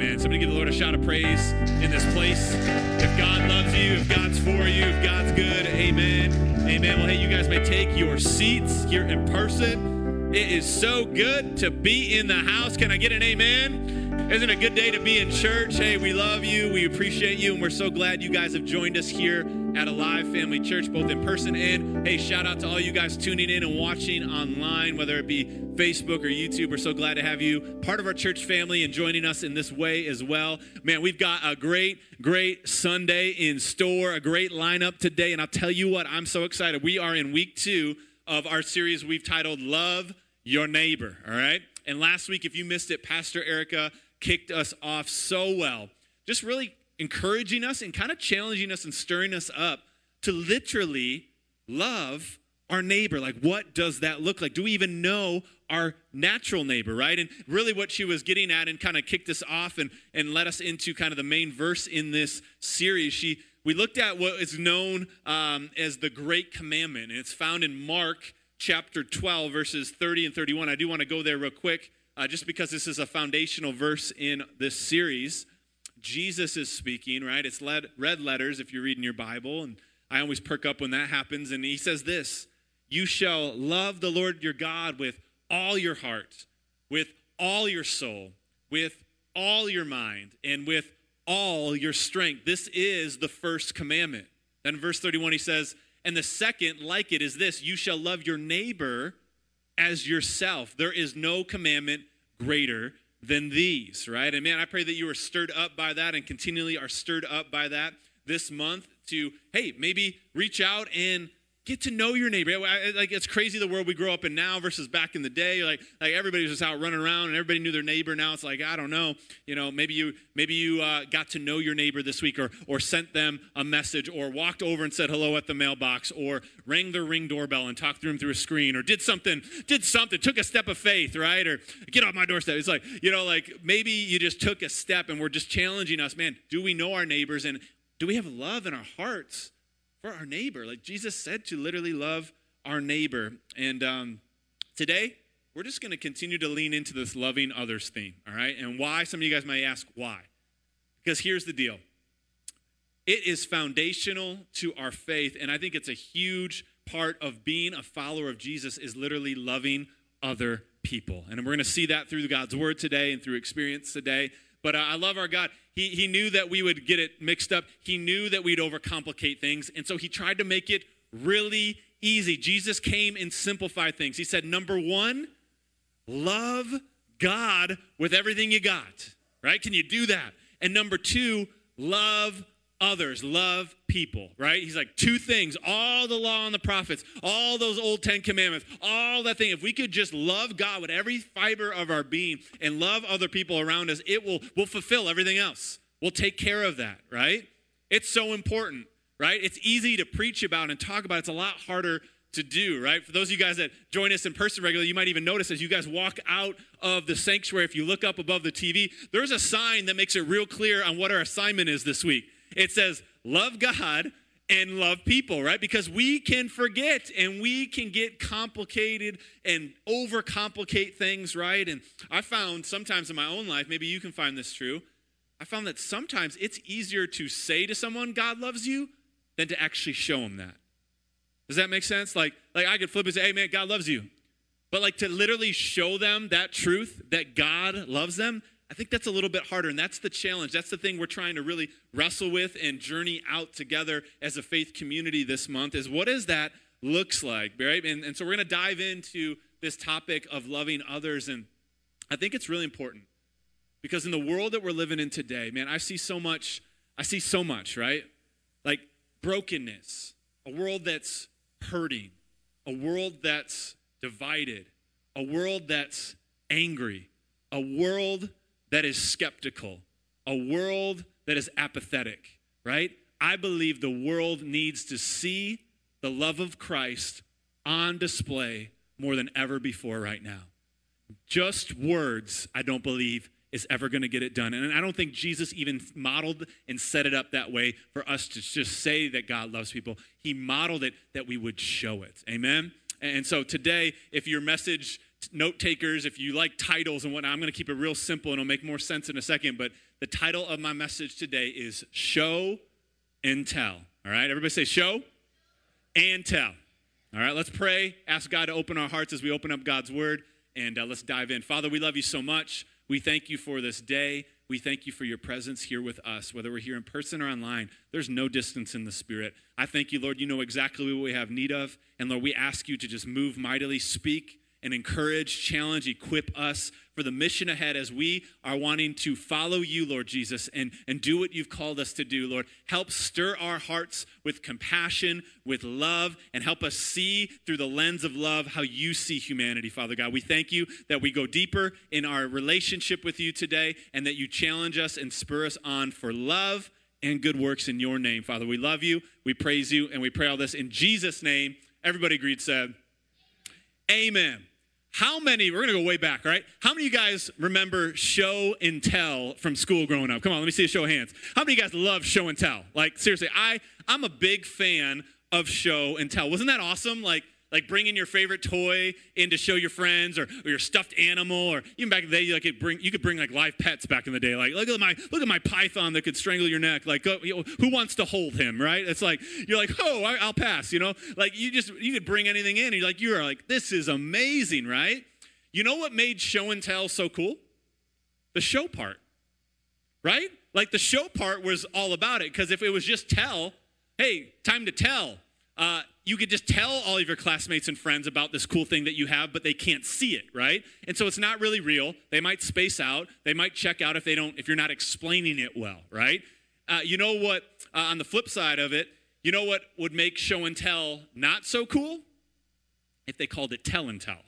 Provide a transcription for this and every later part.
Amen. Somebody give the Lord a shout of praise in this place. If God loves you, if God's for you, if God's good, amen. Amen. Well, hey, you guys may take your seats here in person. It is so good to be in the house. Can I get an amen? Isn't it a good day to be in church? Hey, we love you. We appreciate you. And we're so glad you guys have joined us here at Alive Family Church, both in person and hey, shout out to all you guys tuning in and watching online, whether it be Facebook or YouTube. We're so glad to have you part of our church family and joining us in this way as well. Man, we've got a great, great Sunday in store, a great lineup today. And I'll tell you what, I'm so excited. We are in week two of our series we've titled Love Your Neighbor. All right. And last week, if you missed it, Pastor Erica kicked us off so well. Just really encouraging us and kind of challenging us and stirring us up to literally love our neighbor. Like, what does that look like? Do we even know our natural neighbor, right? And really, what she was getting at and kind of kicked us off and, and led us into kind of the main verse in this series. She we looked at what is known um, as the Great Commandment, and it's found in Mark chapter 12, verses 30 and 31. I do want to go there real quick, uh, just because this is a foundational verse in this series. Jesus is speaking, right? It's led, red letters if you're reading your Bible. And I always perk up when that happens. And he says this You shall love the Lord your God with all your heart, with all your soul, with all your mind, and with all your strength. This is the first commandment. Then in verse 31, he says, And the second, like it, is this you shall love your neighbor as yourself. There is no commandment greater than these, right? And man, I pray that you are stirred up by that and continually are stirred up by that this month to, hey, maybe reach out and get to know your neighbor. Like it's crazy the world we grow up in now versus back in the day. Like like everybody was just out running around and everybody knew their neighbor. Now it's like I don't know. You know, maybe you maybe you uh, got to know your neighbor this week, or or sent them a message, or walked over and said hello at the mailbox, or rang their ring doorbell and talked to them through a screen, or did something did something, took a step of faith, right? Or get off my doorstep. It's like you know, like maybe you just took a step, and we're just challenging us, man. Do we know our neighbors, and do we have love in our hearts? For our neighbor. Like Jesus said to literally love our neighbor. And um, today, we're just going to continue to lean into this loving others theme, all right? And why? Some of you guys may ask why. Because here's the deal it is foundational to our faith, and I think it's a huge part of being a follower of Jesus is literally loving other people. And we're going to see that through God's word today and through experience today. But I love our God. He, he knew that we would get it mixed up. He knew that we'd overcomplicate things. And so he tried to make it really easy. Jesus came and simplified things. He said, number one, love God with everything you got, right? Can you do that? And number two, love others, love people, right? He's like, two things, all the law and the prophets, all those old Ten Commandments, all that thing. If we could just love God with every fiber of our being and love other people around us, it will, will fulfill everything else. We'll take care of that, right? It's so important, right? It's easy to preach about and talk about. It's a lot harder to do, right? For those of you guys that join us in person regularly, you might even notice as you guys walk out of the sanctuary, if you look up above the TV, there's a sign that makes it real clear on what our assignment is this week. It says, love God and love people, right? Because we can forget and we can get complicated and overcomplicate things, right? And I found sometimes in my own life, maybe you can find this true. I found that sometimes it's easier to say to someone God loves you than to actually show them that. Does that make sense? Like, like I could flip and say, hey man, God loves you. But like to literally show them that truth that God loves them, I think that's a little bit harder, and that's the challenge. That's the thing we're trying to really wrestle with and journey out together as a faith community this month is what does that looks like, right? And, and so we're going to dive into this topic of loving others, and I think it's really important because in the world that we're living in today, man, I see so much, I see so much, right? Like brokenness, a world that's hurting, a world that's divided, a world that's angry, a world that is skeptical, a world that is apathetic, right? I believe the world needs to see the love of Christ on display more than ever before right now. Just words, I don't believe, is ever going to get it done. And I don't think Jesus even modeled and set it up that way for us to just say that God loves people. He modeled it that we would show it. Amen? And so today, if your message note takers, if you like titles and whatnot, I'm going to keep it real simple and it'll make more sense in a second. But the title of my message today is Show and Tell. All right, everybody say show and tell. All right, let's pray. Ask God to open our hearts as we open up God's word and uh, let's dive in. Father, we love you so much. We thank you for this day. We thank you for your presence here with us, whether we're here in person or online. There's no distance in the Spirit. I thank you, Lord. You know exactly what we have need of. And Lord, we ask you to just move mightily, speak and encourage, challenge, equip us for the mission ahead as we are wanting to follow you, Lord Jesus, and, and do what you've called us to do, Lord. Help stir our hearts with compassion, with love, and help us see through the lens of love how you see humanity, Father God. We thank you that we go deeper in our relationship with you today and that you challenge us and spur us on for love and good works in your name, Father. We love you, we praise you, and we pray all this in Jesus' name. Everybody agreed, said, Amen. How many, we're to go way back, right? How many of you guys remember show and tell from school growing up? Come on, let me see a show of hands. How many of you guys love show and tell? Like, seriously, I, I'm a big fan of show and tell. Wasn't that awesome? Like, like bringing your favorite toy in to show your friends or, or your stuffed animal or even back in the day you, like bring, you could bring like live pets back in the day. Like look at my look at my python that could strangle your neck. Like go, you know, who wants to hold him right? It's like you're like oh I, i'll pass you know? Like you just you could bring anything in. You're like you're like this is amazing right? You know what made show and tell so cool? The show part right? Like the show part was all about it because if it was just tell hey time to tell uh, you could just tell all of your classmates and friends about this cool thing that you have, but they can't see it, right? And so it's not really real. They might space out. They might check out if they don't, if you're not explaining it well, right? Uh, you know what? Uh, on the flip side of it, you know what would make show and tell not so cool? If they called it tell and tell.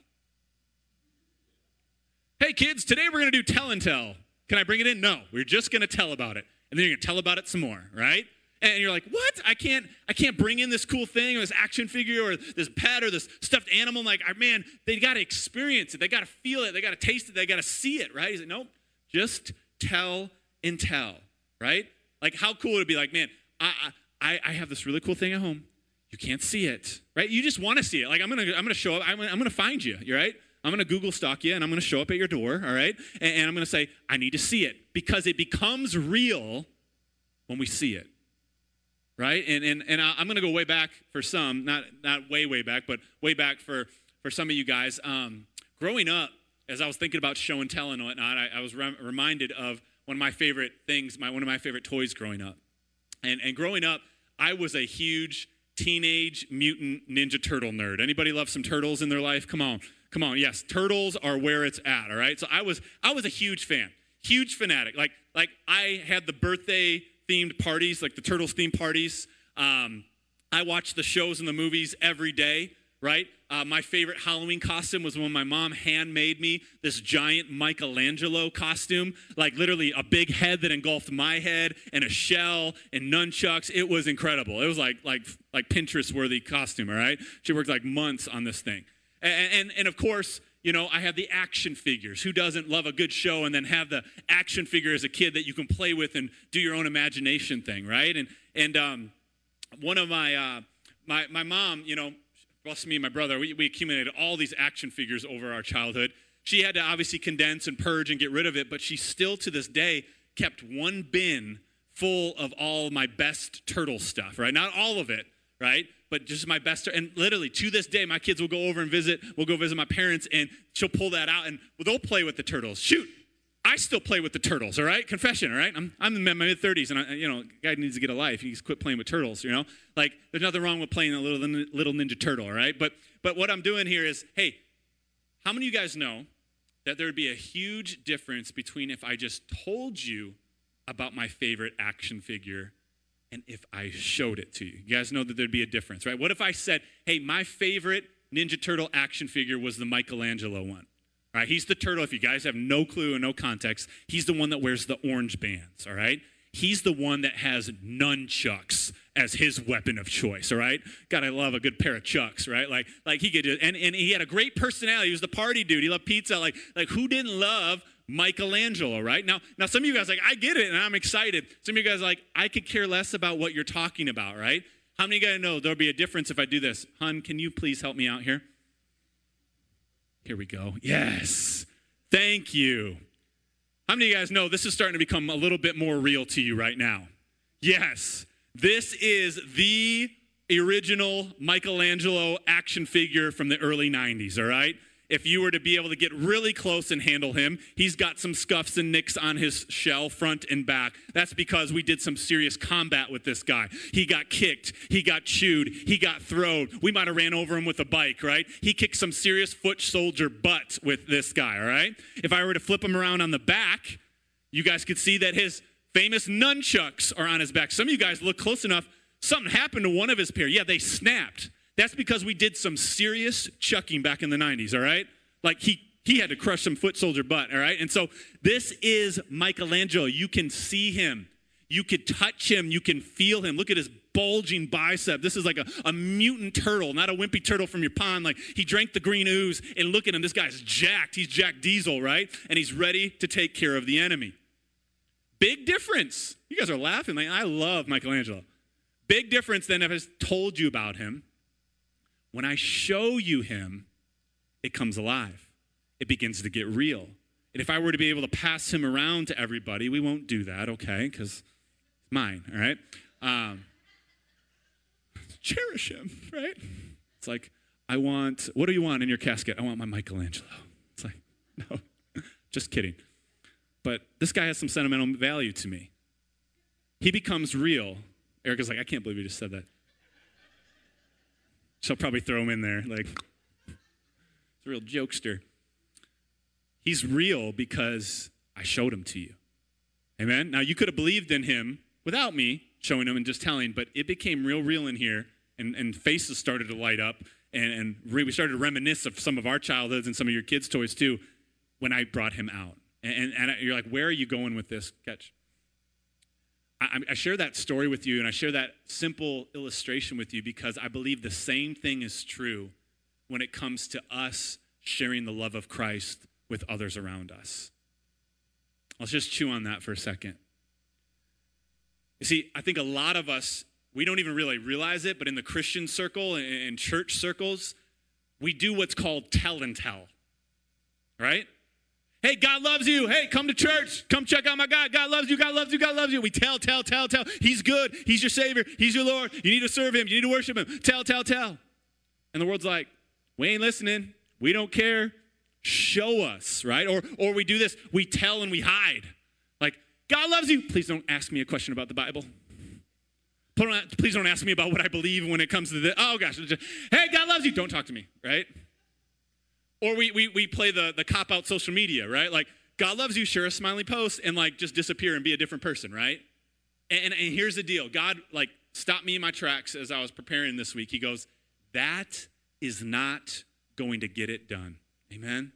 Hey kids, today we're to do tell and tell. Can I bring it in? No, we're just to tell about it, and then you're to tell about it some more, right? And you're like, what? I can't, I can't bring in this cool thing or this action figure or this pet or this stuffed animal. I'm like, man, they got to experience it. They got to feel it. They got to taste it. They got to see it, right? He's like, nope, just tell and tell, right? Like, how cool would it be? Like, man, I, I, I have this really cool thing at home. You can't see it, right? You just want to see it. Like, I'm gonna, I'm gonna show up. I'm gonna, I'm gonna find you. You right? I'm gonna Google stalk you, and I'm gonna show up at your door. All right, and, and I'm gonna say, I need to see it because it becomes real when we see it right? And, and, and I'm going to go way back for some, not, not way, way back, but way back for, for some of you guys. Um, growing up, as I was thinking about show and tell and whatnot, I, I was re- reminded of one of my favorite things, my, one of my favorite toys growing up. And, and growing up, I was a huge teenage mutant ninja turtle nerd. Anybody love some turtles in their life? Come on. Come on. Yes, turtles are where it's at, all right? So I was I was a huge fan. Huge fanatic. Like like I had the birthday themed parties, like the Turtles themed parties. Um, I watch the shows and the movies every day, right? Uh, my favorite Halloween costume was when my mom handmade me this giant Michelangelo costume, like literally a big head that engulfed my head and a shell and nunchucks. It was incredible. It was like like like Pinterest worthy costume. All right, she worked like months on this thing, and, and, and of course you know, I have the action figures. Who doesn't love a good show and then have the action figure as a kid that you can play with and do your own imagination thing, right? And and um, one of my uh, my my mom, you know, plus me and my brother, we, we accumulated all these action figures over our childhood. She had to obviously condense and purge and get rid of it, but she still to this day kept one bin full of all my best turtle stuff, right? Not all of it, right? But just my best. And literally to this day, my kids will go over and visit. We'll go visit my parents, and she'll pull that out, and they'll play with the turtles. Shoot, I still play with the turtles. All right, confession. All right, I'm I'm in my mid 30s, and I, you know, guy needs to get a life. He's quit playing with turtles. You know, like there's nothing wrong with playing a little little ninja turtle. All right, but but what I'm doing here is, hey, how many of you guys know that there would be a huge difference between if I just told you about my favorite action figure and if I showed it to you. You guys know that there'd be a difference, right? What if I said, hey, my favorite Ninja Turtle action figure was the Michelangelo one? All right, he's the turtle. If you guys have no clue and no context, he's the one that wears the orange bands, all right? He's the one that has nunchucks as his weapon of choice, all right? God, I love a good pair of chucks, right? Like, like he could, do and, and he had a great personality. He was the party dude. He loved pizza. Like, like who didn't love Michelangelo, right? Now, now some of you guys like, I get it and I'm excited. Some of you guys like, I could care less about what you're talking about, right? How many of you guys know there'll be a difference if I do this? Hun, can you please help me out here? Here we go. Yes. Thank you. How many of you guys know this is starting to become a little bit more real to you right now? Yes. This is the original Michelangelo action figure from the early 90s, all right? If you were to be able to get really close and handle him, he's got some scuffs and nicks on his shell, front and back. That's because we did some serious combat with this guy. He got kicked, he got chewed, he got thrown. We might have ran over him with a bike, right? He kicked some serious foot soldier butt with this guy, all right? If I were to flip him around on the back, you guys could see that his famous nunchucks are on his back. Some of you guys look close enough, something happened to one of his pair. Yeah, they snapped. That's because we did some serious chucking back in the 90s, all right? Like he he had to crush some foot soldier butt, all right? And so this is Michelangelo. You can see him. You could touch him. You can feel him. Look at his bulging bicep. This is like a, a mutant turtle, not a wimpy turtle from your pond. Like he drank the green ooze, and look at him. This guy's jacked. He's Jack Diesel, right? And he's ready to take care of the enemy. Big difference. You guys are laughing. Like, I love Michelangelo. Big difference than if I told you about him. When I show you him, it comes alive. It begins to get real. And if I were to be able to pass him around to everybody, we won't do that, okay? Because it's mine, all right? Um, cherish him, right? It's like, I want, what do you want in your casket? I want my Michelangelo. It's like, no, just kidding. But this guy has some sentimental value to me. He becomes real. Erica's like, I can't believe you just said that. She'll probably throw him in there. Like, it's a real jokester. He's real because I showed him to you. Amen? Now, you could have believed in him without me showing him and just telling, but it became real, real in here, and, and faces started to light up, and, and we started to reminisce of some of our childhoods and some of your kids' toys too when I brought him out. And, and, and you're like, where are you going with this? Catch. I, I share that story with you and I share that simple illustration with you because I believe the same thing is true when it comes to us sharing the love of Christ with others around us. Let's just chew on that for a second. You see, I think a lot of us, we don't even really realize it, but in the Christian circle and church circles, we do what's called tell and tell, right? Hey, God loves you. Hey, come to church. Come check out my God. God loves you. God loves you. God loves you. We tell, tell, tell, tell. He's good. He's your Savior. He's your Lord. You need to serve Him. You need to worship Him. Tell, tell, tell. And the world's like, we ain't listening. We don't care. Show us, right? Or, or we do this. We tell and we hide. Like, God loves you. Please don't ask me a question about the Bible. Please don't ask me about what I believe when it comes to this. Oh, gosh. Hey, God loves you. Don't talk to me, right? Or we, we, we play the, the cop out social media, right? Like, God loves you, share a smiley post, and like just disappear and be a different person, right? And, and, here's the deal God, like, stopped me in my tracks as I was preparing this week. He goes, That is not going to get it done. Amen?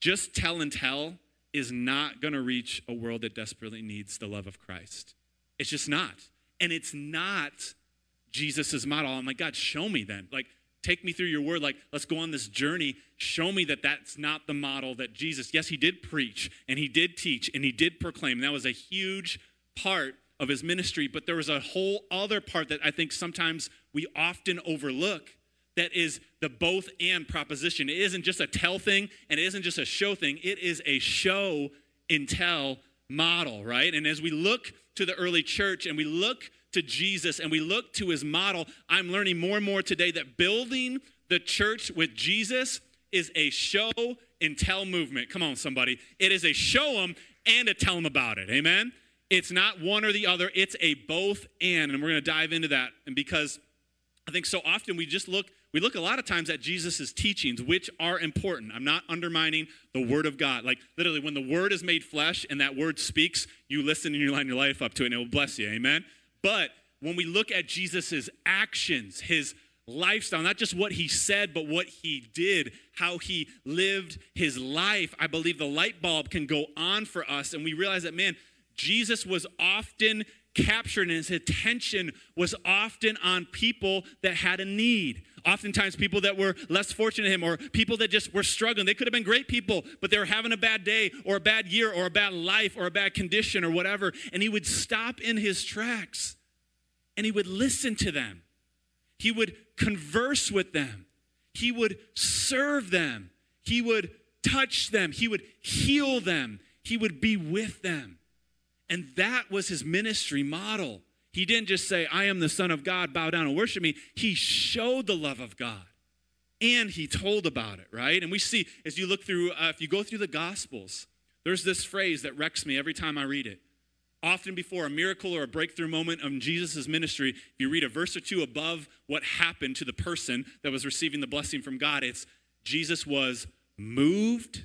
Just tell and tell is not going to reach a world that desperately needs the love of Christ. It's just not. And it's not Jesus' model. I'm like, God, show me then. Like, take me through your word. Like, let's go on this journey. Show me that that's not the model that Jesus, yes, he did preach and he did teach and he did proclaim. And that was a huge part of his ministry. But there was a whole other part that I think sometimes we often overlook that is the both and proposition. It isn't just a tell thing and it isn't just a show thing, it is a show and tell model, right? And as we look to the early church and we look to Jesus and we look to his model, I'm learning more and more today that building the church with Jesus is a show and tell movement. Come on, somebody. It is a show them and a tell them about it. Amen? It's not one or the other, it's a both and. And we're going to dive into that. And because I think so often we just look, we look a lot of times at Jesus' teachings, which are important. I'm not undermining the word of God. Like literally, when the word is made flesh and that word speaks, you listen and you line your life up to it and it will bless you. Amen? But when we look at Jesus' actions, his lifestyle, not just what he said, but what he did, how he lived his life, I believe the light bulb can go on for us. And we realize that, man, Jesus was often captured and his attention was often on people that had a need. Oftentimes, people that were less fortunate than him or people that just were struggling. They could have been great people, but they were having a bad day or a bad year or a bad life or a bad condition or whatever. And he would stop in his tracks and he would listen to them. He would converse with them. He would serve them. He would touch them, he would heal them, he would be with them. And that was his ministry model. He didn't just say, I am the Son of God, bow down and worship me. He showed the love of God and he told about it, right? And we see, as you look through, uh, if you go through the Gospels, there's this phrase that wrecks me every time I read it. Often before a miracle or a breakthrough moment of Jesus' ministry, if you read a verse or two above what happened to the person that was receiving the blessing from God, it's Jesus was moved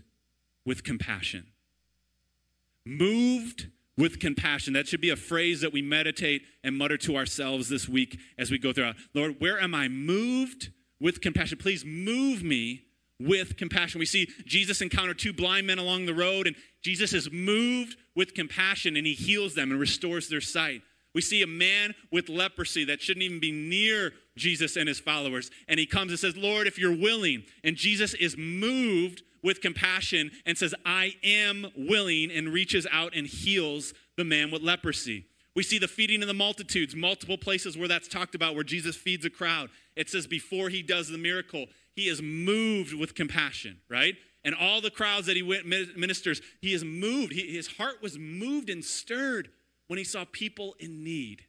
with compassion. Moved with compassion. That should be a phrase that we meditate and mutter to ourselves this week as we go through. Lord, where am I moved with compassion? Please move me with compassion. We see Jesus encounter two blind men along the road, and Jesus is moved with compassion and he heals them and restores their sight. We see a man with leprosy that shouldn't even be near Jesus and his followers. And he comes and says, Lord, if you're willing. And Jesus is moved with compassion and says, I am willing, and reaches out and heals the man with leprosy. We see the feeding of the multitudes, multiple places where that's talked about, where Jesus feeds a crowd. It says before he does the miracle, he is moved with compassion, right? And all the crowds that he went ministers, he is moved. He, his heart was moved and stirred when he saw people in need.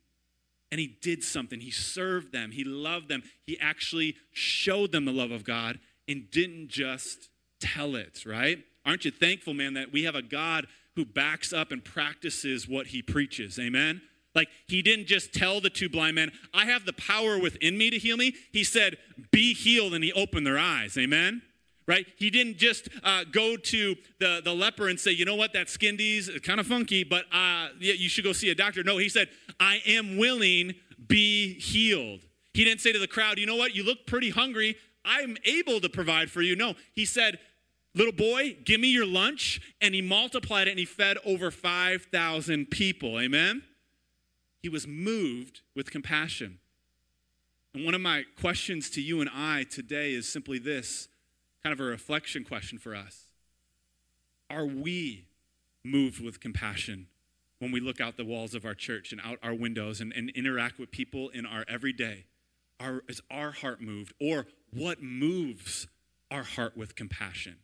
And he did something. He served them. He loved them. He actually showed them the love of God and didn't just tell it, right? Aren't you thankful, man, that we have a God who backs up and practices what he preaches? Amen? Like, he didn't just tell the two blind men, I have the power within me to heal me. He said, Be healed, and he opened their eyes. Amen? Right? He didn't just uh, go to the, the leper and say, You know what, that skin disease is kind of funky, but uh, yeah, you should go see a doctor. No, he said, I am willing, be healed. He didn't say to the crowd, You know what, you look pretty hungry. I'm able to provide for you. No, he said, Little boy, give me your lunch. And he multiplied it and he fed over 5,000 people. Amen? He was moved with compassion. And one of my questions to you and I today is simply this kind of a reflection question for us. Are we moved with compassion when we look out the walls of our church and out our windows and, and interact with people in our everyday? Are, is our heart moved? Or what moves our heart with compassion?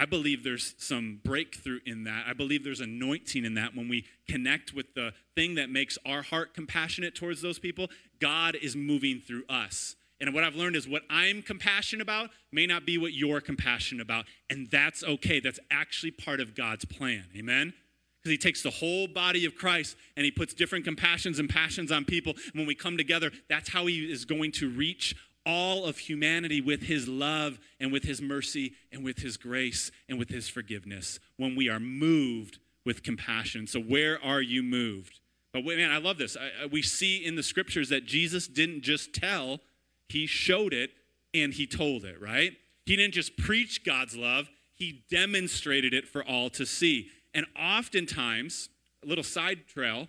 I believe there's some breakthrough in that. I believe there's anointing in that when we connect with the thing that makes our heart compassionate towards those people. God is moving through us. And what I've learned is what I'm compassionate about may not be what you're compassionate about. And that's okay. That's actually part of God's plan. Amen? Because he takes the whole body of Christ and he puts different compassions and passions on people. And when we come together, that's how he is going to reach all of humanity with his love and with his mercy and with his grace and with his forgiveness when we are moved with compassion. So, where are you moved? But man, I love this. I, we see in the scriptures that Jesus didn't just tell, he showed it and he told it, right? He didn't just preach God's love, he demonstrated it for all to see. And oftentimes, a little side trail,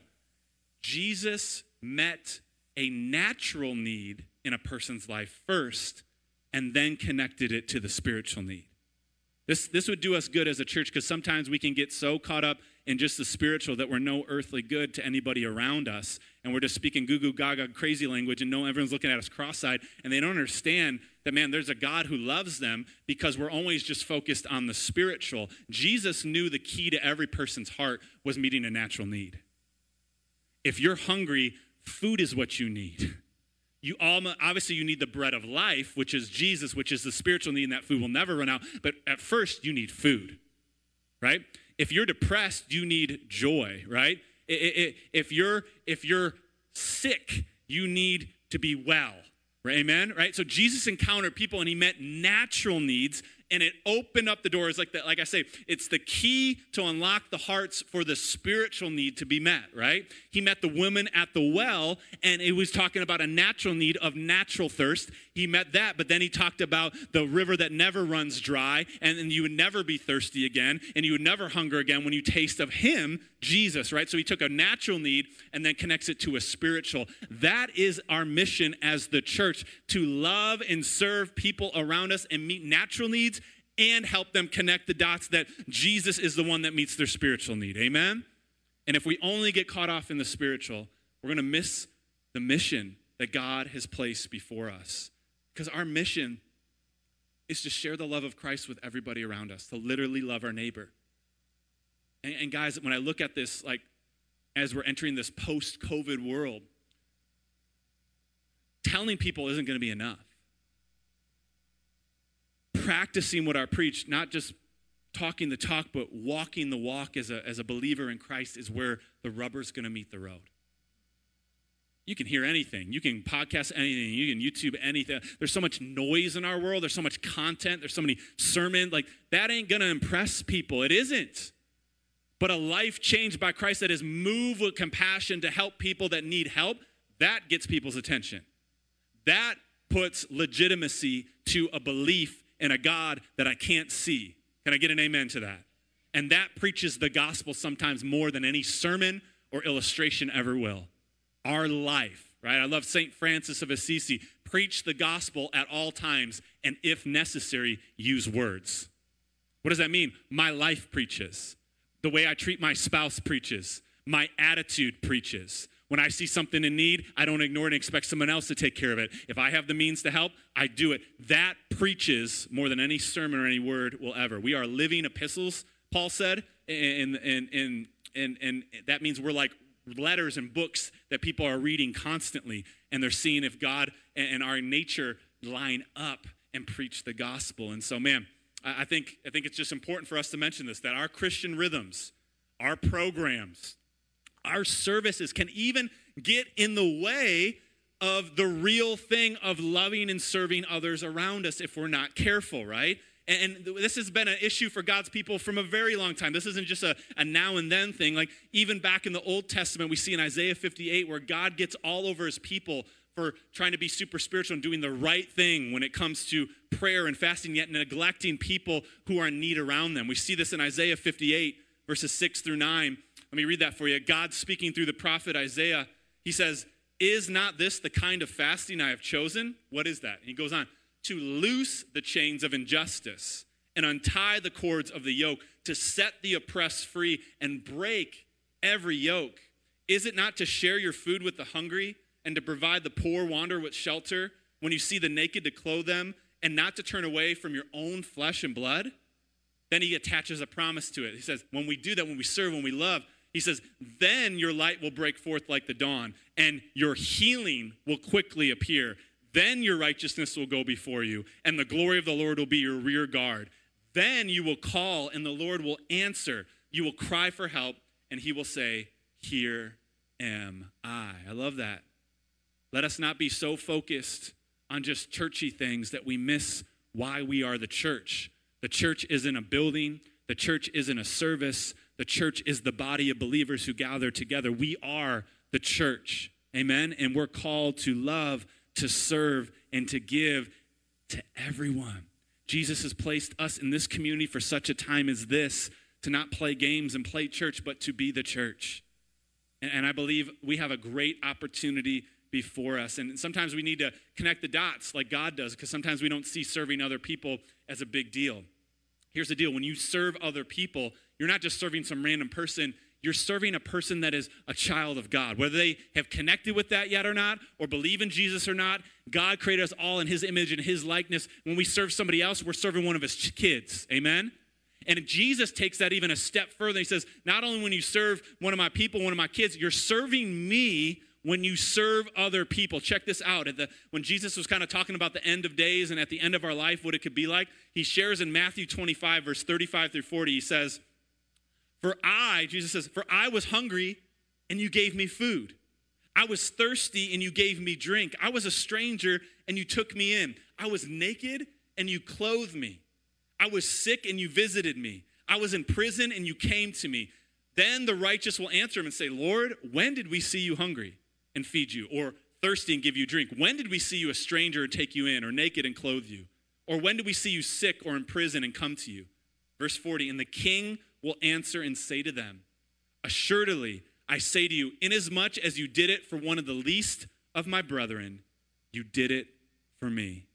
Jesus met a natural need in a person's life first and then connected it to the spiritual need. This, this would do us good as a church because sometimes we can get so caught up in just the spiritual that we're no earthly good to anybody around us. And we're just speaking goo goo gaga crazy language and no everyone's looking at us cross eyed and they don't understand that, man, there's a God who loves them because we're always just focused on the spiritual. Jesus knew the key to every person's heart was meeting a natural need. If you're hungry, food is what you need. You all obviously you need the bread of life which is jesus which is the spiritual need and that food will never run out. But at first you need food right? If you're depressed you need joy right? If you're if you're sick you need to be well right? amen right? So jesus encountered people and he met natural needs and it opened up the doors like that like i say it's the key to unlock the hearts for the spiritual need to be met right? He met the woman at the well and it was talking about a natural need of natural thirst he met that but then he talked about the river that never runs dry and, you would never be thirsty again and you would never hunger again when you taste of him jesus right so he took a natural need and then connects it to a spiritual that is our mission as the church to love and serve people around us and meet natural needs and help them connect the dots that Jesus is the one that meets their spiritual need. Amen? And if we only get caught off in the spiritual, we're going to miss the mission that God has placed before us. Because our mission is to share the love of Christ with everybody around us, to literally love our neighbor. And, and guys, when I look at this, like as we're entering this post COVID world, telling people isn't going to be enough. Practicing what I preach, not just talking the talk, but walking the walk as a, as a believer in Christ is where the rubber's going to meet the road. You can hear anything. You can podcast anything. You can YouTube anything. There's so much noise in our world. There's so much content. There's so many sermons. Like, that ain't going to impress people. It isn't. But a life changed by Christ that is moved with compassion to help people that need help, that gets people's attention. That puts legitimacy to a belief in a God that I can't see. Can I get an amen to that? And that preaches the gospel sometimes more than any sermon or illustration ever will. Our life, right? I love St. Francis of Assisi. Preach the gospel at all times, and if necessary, use words. What does that mean? My life preaches. The way I treat my spouse preaches. My attitude preaches. When I see something in need, I don't ignore it and expect someone else to take care of it. If I have the means to help, I do it. That preaches more than any sermon or any word will ever. We are living epistles, Paul said, and, and, and, and, and that means we're like letters and books that people are reading constantly, and they're seeing if God and our nature line up and preach the gospel. And so, man, I think, I think it's just important for us to mention this that our Christian rhythms, our programs, our services can even get in the way of the real thing of loving and serving others around us if we're not careful, right? And this has been an issue for God's people from a very long time. This isn't just a, a, now and then thing. Like, even back in the Old Testament, we see in Isaiah 58 where God gets all over his people for trying to be super spiritual and doing the right thing when it comes to prayer and fasting, yet neglecting people who are in need around them. We see this in Isaiah 58, verses 6 through 9. Let me read that for you. God speaking through the prophet Isaiah, he says, Is not this the kind of fasting I have chosen? What is that? He goes on, to loose the chains of injustice and untie the cords of the yoke, to set the oppressed free and break every yoke. Is it not to share your food with the hungry and to provide the poor wanderer with shelter when you see the naked to clothe them and not to turn away from your own flesh and blood? Then he attaches a promise to it. He says, When we do that, when we serve, when we love, he says, Then your light will break forth like the dawn, and your healing will quickly appear. Then your righteousness will go before you, and the glory of the Lord will be your rear guard. Then you will call, and the Lord will answer. You will cry for help, and he will say, Here am I. I love that. Let us not be so focused on just churchy things that we miss why we are the church. The church isn't a building, the church isn't a service, the church is the body of believers who gather together. We are the church. Amen. And we're called to love, to serve, and to give to everyone. Jesus has placed us in this community for such a time as this to not play games and play church, but to be the church. And I believe we have a great opportunity before us. And sometimes we need to connect the dots like God does, because sometimes we don't see serving other people as a big deal. Here's the deal when you serve other people, you're not just serving some random person, you're serving a person that is a child of God. Whether they have connected with that yet or not, or believe in Jesus or not, God created us all in His image and His likeness. When we serve somebody else, we're serving one of His kids. Amen? And Jesus takes that even a step further. He says, Not only when you serve one of my people, one of my kids, you're serving me when you serve other people. Check this out. At the, when Jesus was kind of talking about the end of days and at the end of our life, what it could be like, he shares in Matthew 25, verse 35 through 40, he says, For I, Jesus says, For I was hungry and you gave me food. I was thirsty and you gave me drink. I was a stranger and you took me in. I was naked and you clothed me. I was sick and you visited me. I was in prison and you came to me. Then the righteous will answer him and say, Lord, when did we see you hungry and feed you, or thirsty and give you drink? When did we see you a stranger and take you in, or naked and clothe you? Or when did we see you sick or in prison and come to you? Verse 40 And the king will answer and say to them, Assuredly, I say to you, inasmuch as you did it for one of the least of my brethren, you did it for me.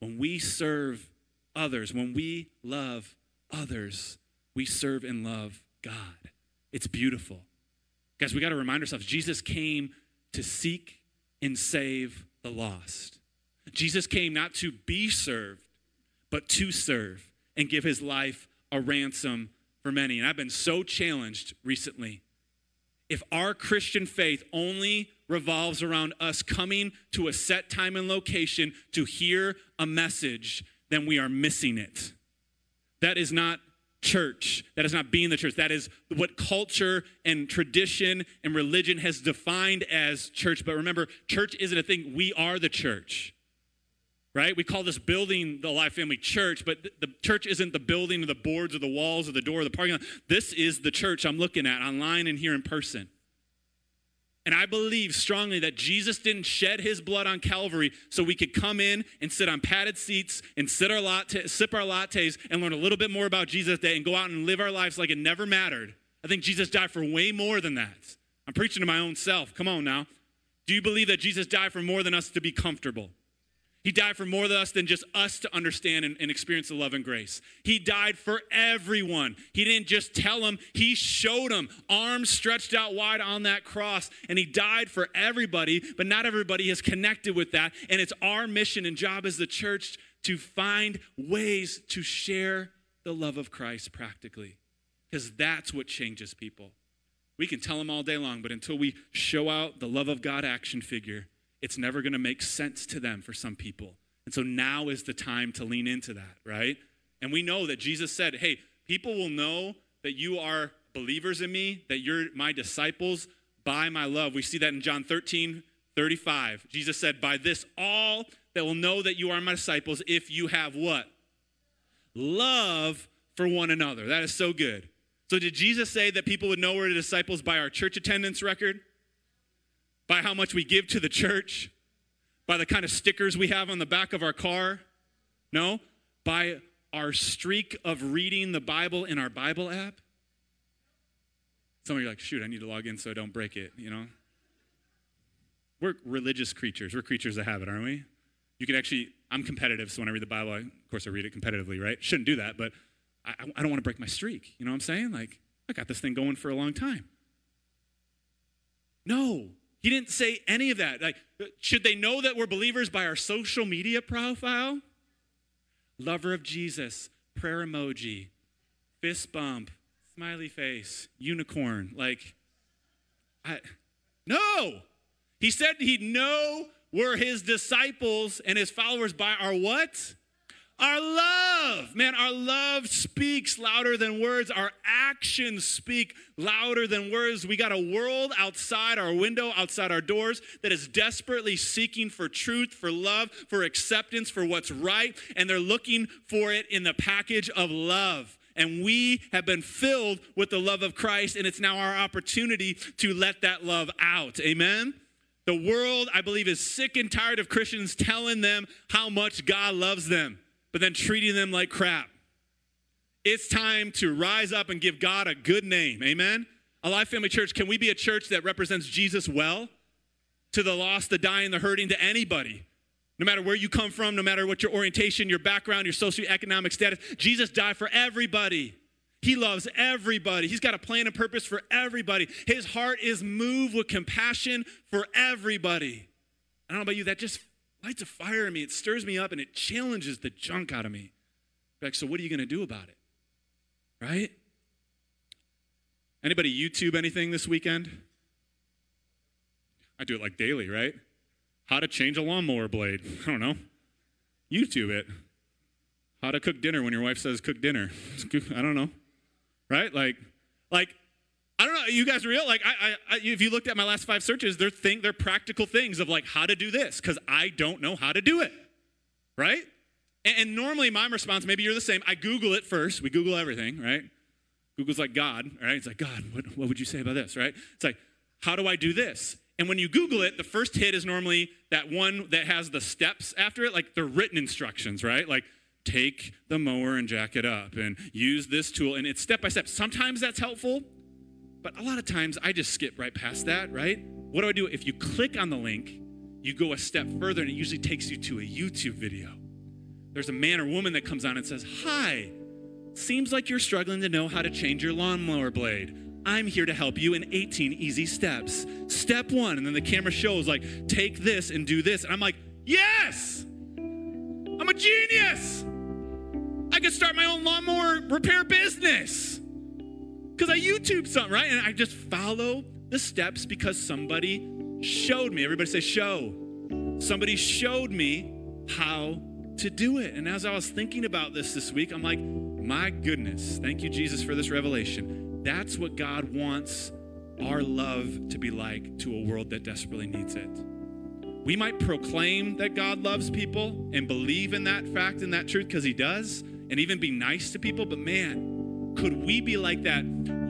When we serve others, when we love others, we serve and love God. It's beautiful. Guys, we got to remind ourselves Jesus came to seek and save the lost. Jesus came not to be served, but to serve and give his life a ransom for many. And I've been so challenged recently. If our Christian faith only revolves around us coming to a set time and location to hear a message, then we are missing it. That is not church. That is not being the church. That is what culture and tradition and religion has defined as church. But remember, church isn't a thing. We are the church right? We call this building the Alive Family Church, but the church isn't the building or the boards or the walls or the door or the parking lot. This is the church I'm looking at online and here in person. And I believe strongly that Jesus didn't shed his blood on Calvary so we could come in and sit on padded seats and sit our latte, sip our lattes and learn a little bit more about Jesus Day and go out and live our lives like it never mattered. I think Jesus died for way more than that. I'm preaching to my own self. Come on now. Do you believe that Jesus died for more than us to be comfortable? He died for more than us than just us to understand and, and, experience the love and grace. He died for everyone. He didn't just tell them, He showed them, arms stretched out wide on that cross. And He died for everybody, but not everybody has connected with that. And it's our mission and job as the church to find ways to share the love of Christ practically, because that's what changes people. We can tell them all day long, but until we show out the love of God action figure, it's never going to make sense to them for some people. And so now is the time to lean into that, right? And we know that Jesus said, hey, people will know that you are believers in me, that you're my disciples by my love. We see that in John 13, 35. Jesus said, By this all that will know that you are my disciples if you have what? Love for one another. That is so good. So, did Jesus say that people would know we're the disciples by our church attendance record? By how much we give to the church, by the kind of stickers we have on the back of our car. No, by our streak of reading the Bible in our Bible app. Some of you are like, shoot, I need to log in so I don't break it, you know? We're religious creatures. We're creatures of habit, aren't we? You can actually, I'm competitive, so when I read the Bible, I, of course, I read it competitively, right? Shouldn't do that, but I, I don't want to break my streak. You know what I'm saying? Like, I got this thing going for a long time. No, he didn't say any of that. Like, should they know that we're believers by our social media profile? Lover of Jesus, prayer emoji, fist bump, smiley face, unicorn. Like, I, no. He said he'd know we're his disciples and his followers by our what? Our love, man, our love speaks louder than words. Our actions speak louder than words. We got a world outside our window, outside our doors, that is desperately seeking for truth, for love, for acceptance, for what's right, and they're looking for it in the package of love. And we have been filled with the love of Christ, and it's now our opportunity to let that love out. Amen? The world, I believe, is sick and tired of Christians telling them how much God loves them but then treating them like crap. It's time to rise up and give God a good name. Amen? Alive Family Church, can we be a church that represents Jesus well to the lost, the dying, the hurting, to anybody? No matter where you come from, no matter what your orientation, your background, your socioeconomic status, Jesus died for everybody. He loves everybody. He's got a plan and purpose for everybody. His heart is moved with compassion for everybody. I don't know about you, that just lights a fire in me. It stirs me up and it challenges the junk out of me. Like, so what are you going to do about it? Right? Anybody YouTube anything this weekend? I do it like daily, right? How to change a lawnmower blade. I don't know. YouTube it. How to cook dinner when your wife says cook dinner. I don't know. Right? Like, like I don't know. You guys are real? Like, I, I, if you looked at my last five searches, they're thing, they're practical things of like how to do this because I don't know how to do it, right? And, and, normally my response, maybe you're the same. I Google it first. We Google everything, right? Google's like God, right? It's like God. What, what would you say about this, right? It's like, how do I do this? And when you Google it, the first hit is normally that one that has the steps after it, like the written instructions, right? Like take the mower and jack it up and use this tool, and it's step by step. Sometimes that's helpful. But a lot of times I just skip right past that, right? What do I do? If you click on the link, you go a step further and it usually takes you to a YouTube video. There's a man or woman that comes on and says, Hi, seems like you're struggling to know how to change your lawnmower blade. I'm here to help you in 18 easy steps. Step one, and then the camera shows, like, take this and do this. And I'm like, Yes! I'm a genius! I could start my own lawnmower repair business because I YouTube something, right? And I just follow the steps because somebody showed me. Everybody say, show. Somebody showed me how to do it. And as I was thinking about this this week, I'm like, my goodness, thank you, Jesus, for this revelation. That's what God wants our love to be like to a world that desperately needs it. We might proclaim that God loves people and believe in that fact and that truth because He does, and even be nice to people, but man, could we be like that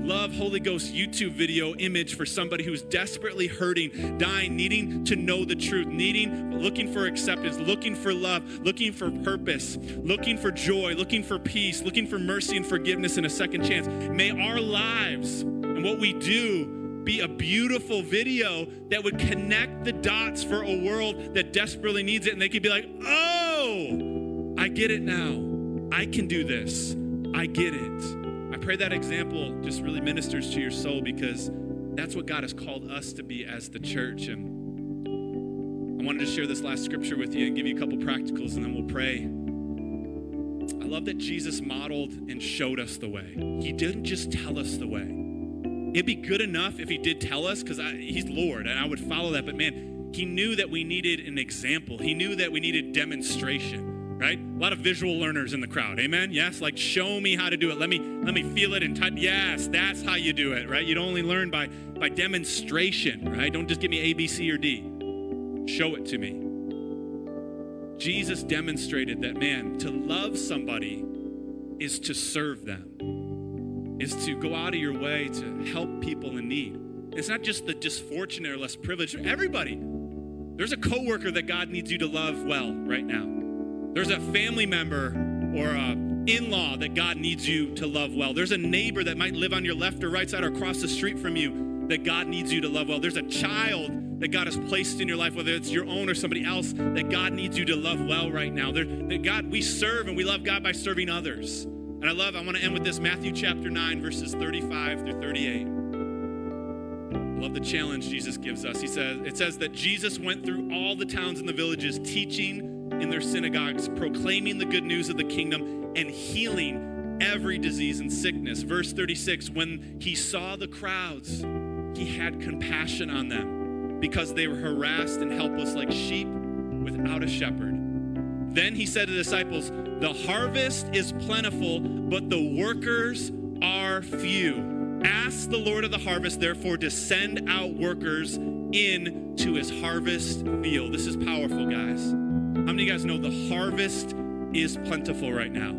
love Holy Ghost YouTube video image for somebody who's desperately hurting, dying, needing to know the truth, needing, looking for acceptance, looking for love, looking for purpose, looking for joy, looking for peace, looking for mercy and forgiveness and a second chance. May our lives and what we do be a beautiful video that would connect the dots for a world that desperately needs it. And they could be like, oh, I get it now. I can do this. I get it. Pray that example just really ministers to your soul because that's what God has called us to be as the church. And I wanted to share this last scripture with you and give you a couple practicals, and then we'll pray. I love that Jesus modeled and showed us the way. He didn't just tell us the way. It'd be good enough if he did tell us, because he's Lord, and I would follow that. But man, he knew that we needed an example. He knew that we needed demonstration right? A lot of visual learners in the crowd. Amen. Yes, like show me how to do it. Let me let me feel it and touch. Yes, that's how you do it, right? You don't only learn by by demonstration, right? Don't just give me A, B, C, or D. Show it to me. Jesus demonstrated that man, to love somebody is to serve them. Is to go out of your way to help people in need. It's not just the disfortunate or less privileged. Everybody. There's a coworker that God needs you to love well right now. There's a family member or a in-law that God needs you to love well. There's a neighbor that might live on your left or right side or across the street from you that God needs you to love well. There's a child that God has placed in your life, whether it's your own or somebody else, that God needs you to love well right now. There, that God, we serve and we love God by serving others. And I love, I want to end with this Matthew chapter 9, verses 35 through 38. I love the challenge Jesus gives us. He says, it says that Jesus went through all the towns and the villages teaching in their synagogues, proclaiming the good news of the kingdom and healing every disease and sickness. Verse 36 When he saw the crowds, he had compassion on them because they were harassed and helpless like sheep without a shepherd. Then he said to the disciples, The harvest is plentiful, but the workers are few. Ask the Lord of the harvest, therefore, to send out workers into his harvest field. This is powerful, guys. How many of you guys know the harvest is plentiful right now?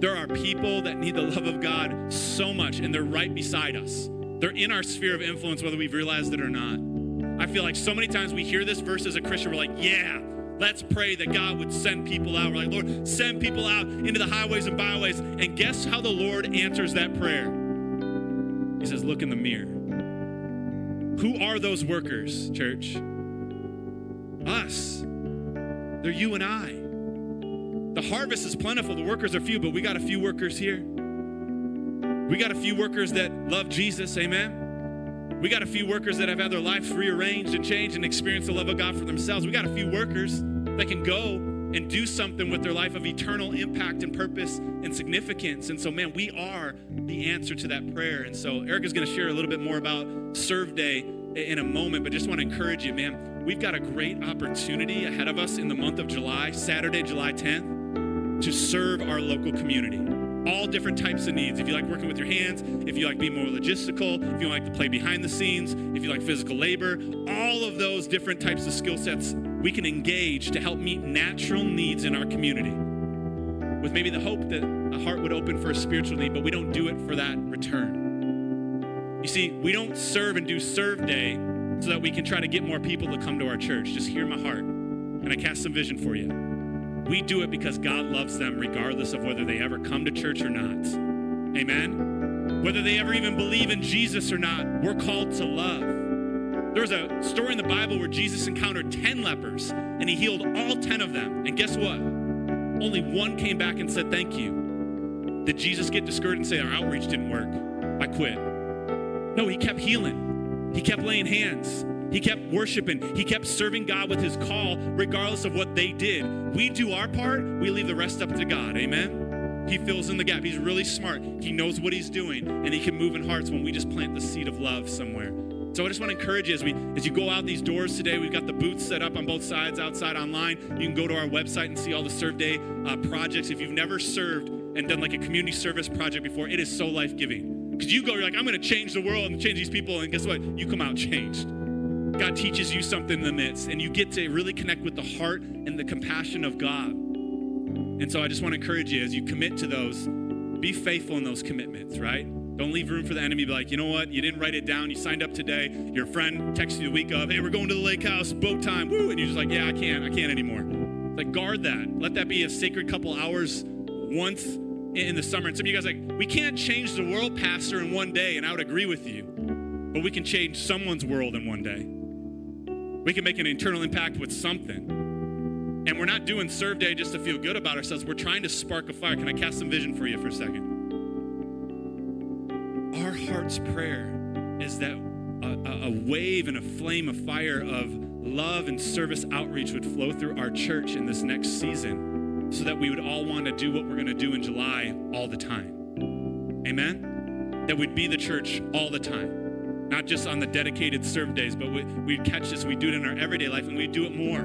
There are people that need the love of God so much, and they're right beside us. They're in our sphere of influence, whether we've realized it or not. I feel like so many times we hear this verse as a Christian, we're like, yeah, let's pray that God would send people out. We're like, Lord, send people out into the highways and byways. And guess how the Lord answers that prayer? He says, look in the mirror. Who are those workers, church? Us. They're you and I. The harvest is plentiful, the workers are few, but we got a few workers here. We got a few workers that love Jesus, amen. We got a few workers that have had their lives rearranged and changed and experienced the love of God for themselves. We got a few workers that can go and do something with their life of eternal impact and purpose and significance. And so, man, we are the answer to that prayer. And so, Eric is going to share a little bit more about Serve Day in a moment, but just want to encourage you, man we've got a great opportunity ahead of us in the month of July, Saturday, July 10th, to serve our local community. All different types of needs. If you like working with your hands, if you like being more logistical, if you like to play behind the scenes, if you like physical labor, all of those different types of skill sets we can engage to help meet natural needs in our community. With maybe the hope that a heart would open for a spiritual need, but we don't do it for that return. You see, we don't serve and do serve day so that we can try to get more people to come to our church. Just hear my heart. And I cast some vision for you. We do it because God loves them regardless of whether they ever come to church or not. Amen? Whether they ever even believe in Jesus or not, we're called to love. There's a story in the Bible where Jesus encountered 10 lepers and he healed all 10 of them. And guess what? Only one came back and said, Thank you. Did Jesus get discouraged and say, Our outreach didn't work? I quit. No, he kept healing. He kept laying hands. He kept worshiping. He kept serving God with his call, regardless of what they did. We do our part, we leave the rest up to God. Amen? He fills in the gap. He's really smart. He knows what he's doing, and he can move in hearts when we just plant the seed of love somewhere. So I just want to encourage you as we as you go out these doors today. We've got the booths set up on both sides, outside, online. You can go to our website and see all the Serve Day uh, projects. If you've never served and done like a community service project before, it is so life giving. Because you go, you're like, I'm going to change the world and change these people, and guess what? You come out changed. God teaches you something in the midst, and you get to really connect with the heart and the compassion of God. And so I just want to encourage you as you commit to those, be faithful in those commitments, right? Don't leave room for the enemy be like, you know what? You didn't write it down. You signed up today. Your friend texted you the week of, hey, we're going to the lake house, boat time, woo. And you're just like, yeah, I can't. I can't anymore. Like, guard that. Let that be a sacred couple hours once in the summer. And some of you guys like, we can't change the world, Pastor, in one day. And I would agree with you. But we can change someone's world in one day. We can make an internal impact with something. And we're not doing Serve Day just to feel good about ourselves. We're trying to spark a fire. Can I cast some vision for you for a second? Our heart's prayer is that a, a, wave and a flame, a fire of love and service outreach would flow through our church in this next season so that we would all want to do what we're going to do in July all the time. Amen? That we'd be the church all the time. Not just on the dedicated serve days, but we, we'd catch this, we'd do it in our everyday life, and we'd do it more.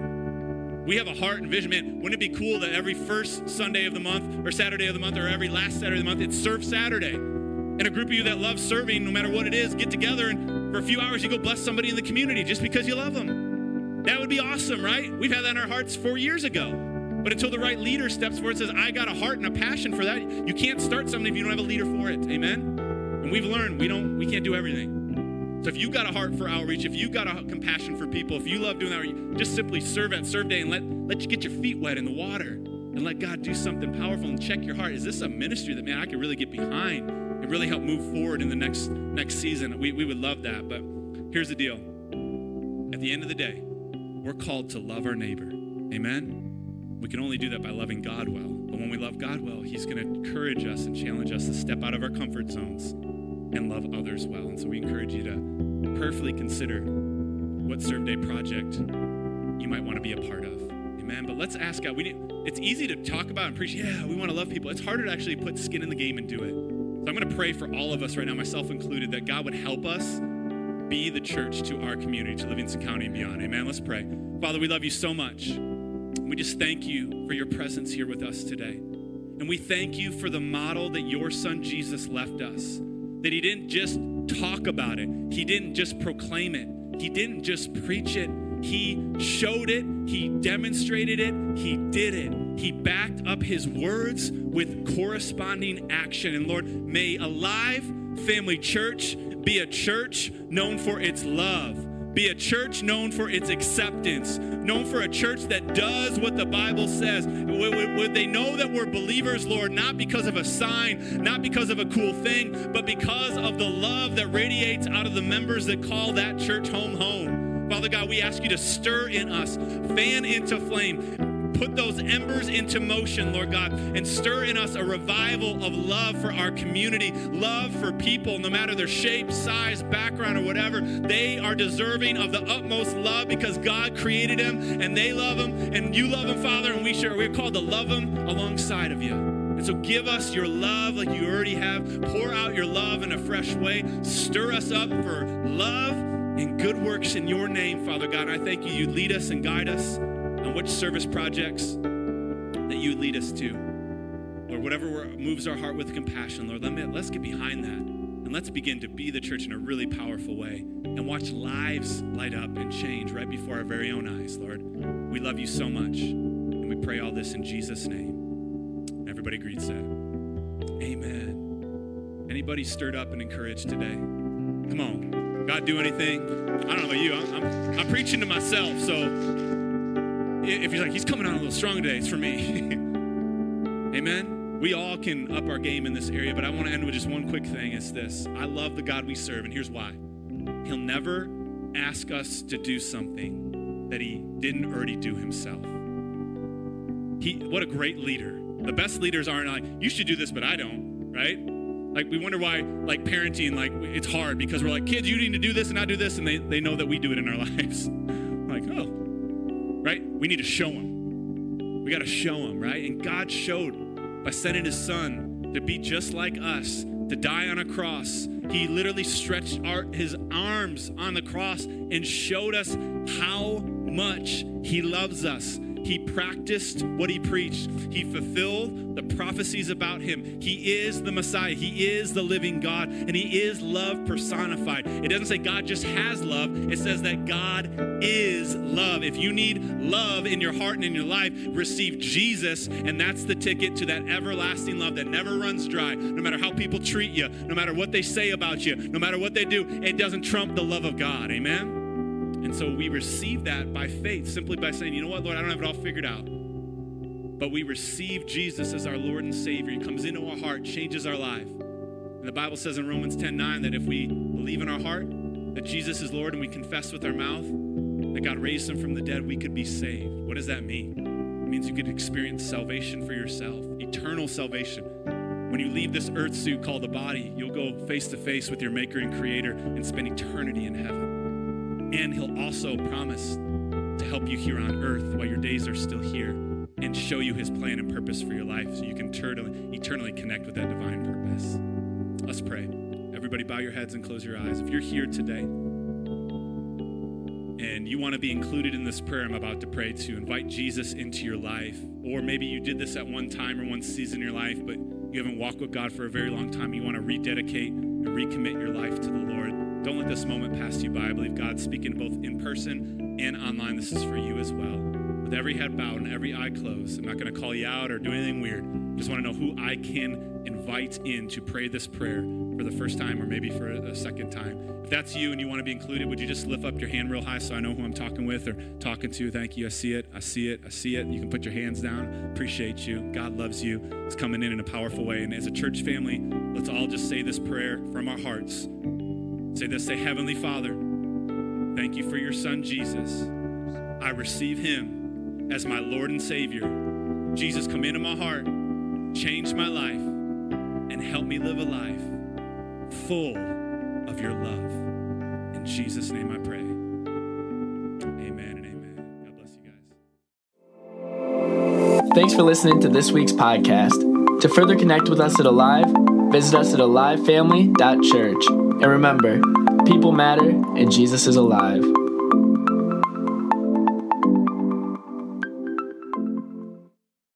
We have a heart and vision. Man, wouldn't it be cool that every first Sunday of the month, or Saturday of the month, or every last Saturday of the month, it's Serve Saturday? And a group of you that love serving, no matter what it is, get together and for a few hours you go bless somebody in the community just because you love them. That would be awesome, right? We've had that in our hearts four years ago. But until the right leader steps forward and says, I got a heart and a passion for that, you can't start something if you don't have a leader for it. Amen? And we've learned we don't we can't do everything. So if you've got a heart for outreach, if you've got a compassion for people, if you love doing that, just simply serve at Serve Day and let, let you get your feet wet in the water and let God do something powerful and check your heart. Is this a ministry that, man, I could really get behind? and really help move forward in the next next season. We, we would love that. But here's the deal. At the end of the day, we're called to love our neighbor. Amen? We can only do that by loving God well. But when we love God well, He's going to encourage us and challenge us to step out of our comfort zones and love others well. And so we encourage you to prayerfully consider what Serve Day project you might want to be a part of. Amen. But let's ask God. We need, it's easy to talk about and preach, yeah, we want to love people. It's harder to actually put skin in the game and do it. So I'm going to pray for all of us right now, myself included, that God would help us be the church to our community, to Livingston County and beyond. Amen. Let's pray. Father, we love you so much. We just thank you for your presence here with us today. And we thank you for the model that your son Jesus left us. That he didn't just talk about it, he didn't just proclaim it, he didn't just preach it, he showed it, he demonstrated it, he did it. He backed up his words with corresponding action. And Lord, may Alive Family Church be a church known for its love be a church known for its acceptance, known for a church that does what the Bible says. Would they know that we're believers, Lord, not because of a sign, not because of a cool thing, but because of the love that radiates out of the members that call that church home home. Father God, we ask you to stir in us, fan into flame put those embers into motion, Lord God, and stir in us a revival of love for our community, love for people, no matter their shape, size, background, or whatever. They are deserving of the utmost love because God created them and they love them and you love them, Father, and we share. We're called to love them alongside of you. And so give us your love like you already have. Pour out your love in a fresh way. Stir us up for love and good works in your name, Father God. And I thank you. You lead us and guide us on which service projects that you lead us to. Lord, whatever moves our heart with compassion, Lord, let me, let's get behind that. And let's begin to be the church in a really powerful way and watch lives light up and change right before our very own eyes, Lord. We love you so much. And we pray all this in Jesus' name. Everybody greets said, Amen. Anybody stirred up and encouraged today? Come on. God do anything? I don't know about you. I'm, I'm, I'm preaching to myself, so if you're like, he's coming on a little strong today, it's for me. Amen. We all can up our game in this area, but I want to end with just one quick thing. It's this I love the God we serve, and here's why. He'll never ask us to do something that he didn't already do himself. He, what a great leader. The best leaders aren't like, you should do this, but I don't, right? Like we wonder why, like parenting, like it's hard because we're like, kids, you need to do this and not do this, and they, they know that we do it in our lives. like, oh, right? We need to show them. We got to show them, right? And God showed by sending his son to be just like us, to die on a cross. He literally stretched our, his arms on the cross and showed us how much he loves us. He practiced what he preached. He fulfilled the prophecies about him. He is the Messiah. He is the living God, and he is love personified. It doesn't say God just has love, it says that God is love. If you need love in your heart and in your life, receive Jesus, and that's the ticket to that everlasting love that never runs dry. No matter how people treat you, no matter what they say about you, no matter what they do, it doesn't trump the love of God. Amen? And so we receive that by faith, simply by saying, you know what, Lord, I don't have it all figured out. But we receive Jesus as our Lord and Savior. He comes into our heart, changes our life. And the Bible says in Romans 10 9 that if we believe in our heart that Jesus is Lord and we confess with our mouth that God raised him from the dead, we could be saved. What does that mean? It means you could experience salvation for yourself, eternal salvation. When you leave this earth suit called the body, you'll go face to face with your Maker and Creator and spend eternity in heaven. And He'll also promise to help you here on earth while your days are still here and show you His plan and purpose for your life so you can eternally, connect with that divine purpose. Let's pray. Everybody, bow your heads and close your eyes. If you're here today, and you want to be included in this prayer I'm about to pray to invite Jesus into your life, or maybe you did this at one time or one season in your life, but you haven't walked with God for a very long time, you want to rededicate and recommit your life to the Lord. Don't let this moment pass you by. I believe God's speaking both in person and online. This is for you as well. With every head bowed and every eye closed, I'm not going to call you out or do anything weird. Just want to know who I can invite in to pray this prayer for the first time or maybe for a second time. If that's you and you want to be included, would you just lift up your hand real high so I know who I'm talking with or talking to? Thank you. I see it. I see it. I see it. You can put your hands down. Appreciate you. God loves you. It's coming in in a powerful way. And as a church family, let's all just say this prayer from our hearts. Say this say, Heavenly Father, thank you for your son Jesus. I receive him as my Lord and Savior. Jesus, come into my heart, change my life, and help me live a life full of your love. In Jesus' name I pray. Amen and amen. God bless you guys. Thanks for listening to this week's podcast. To further connect with us at Alive, visit us at alivefamily.church. And remember, people matter and Jesus is alive.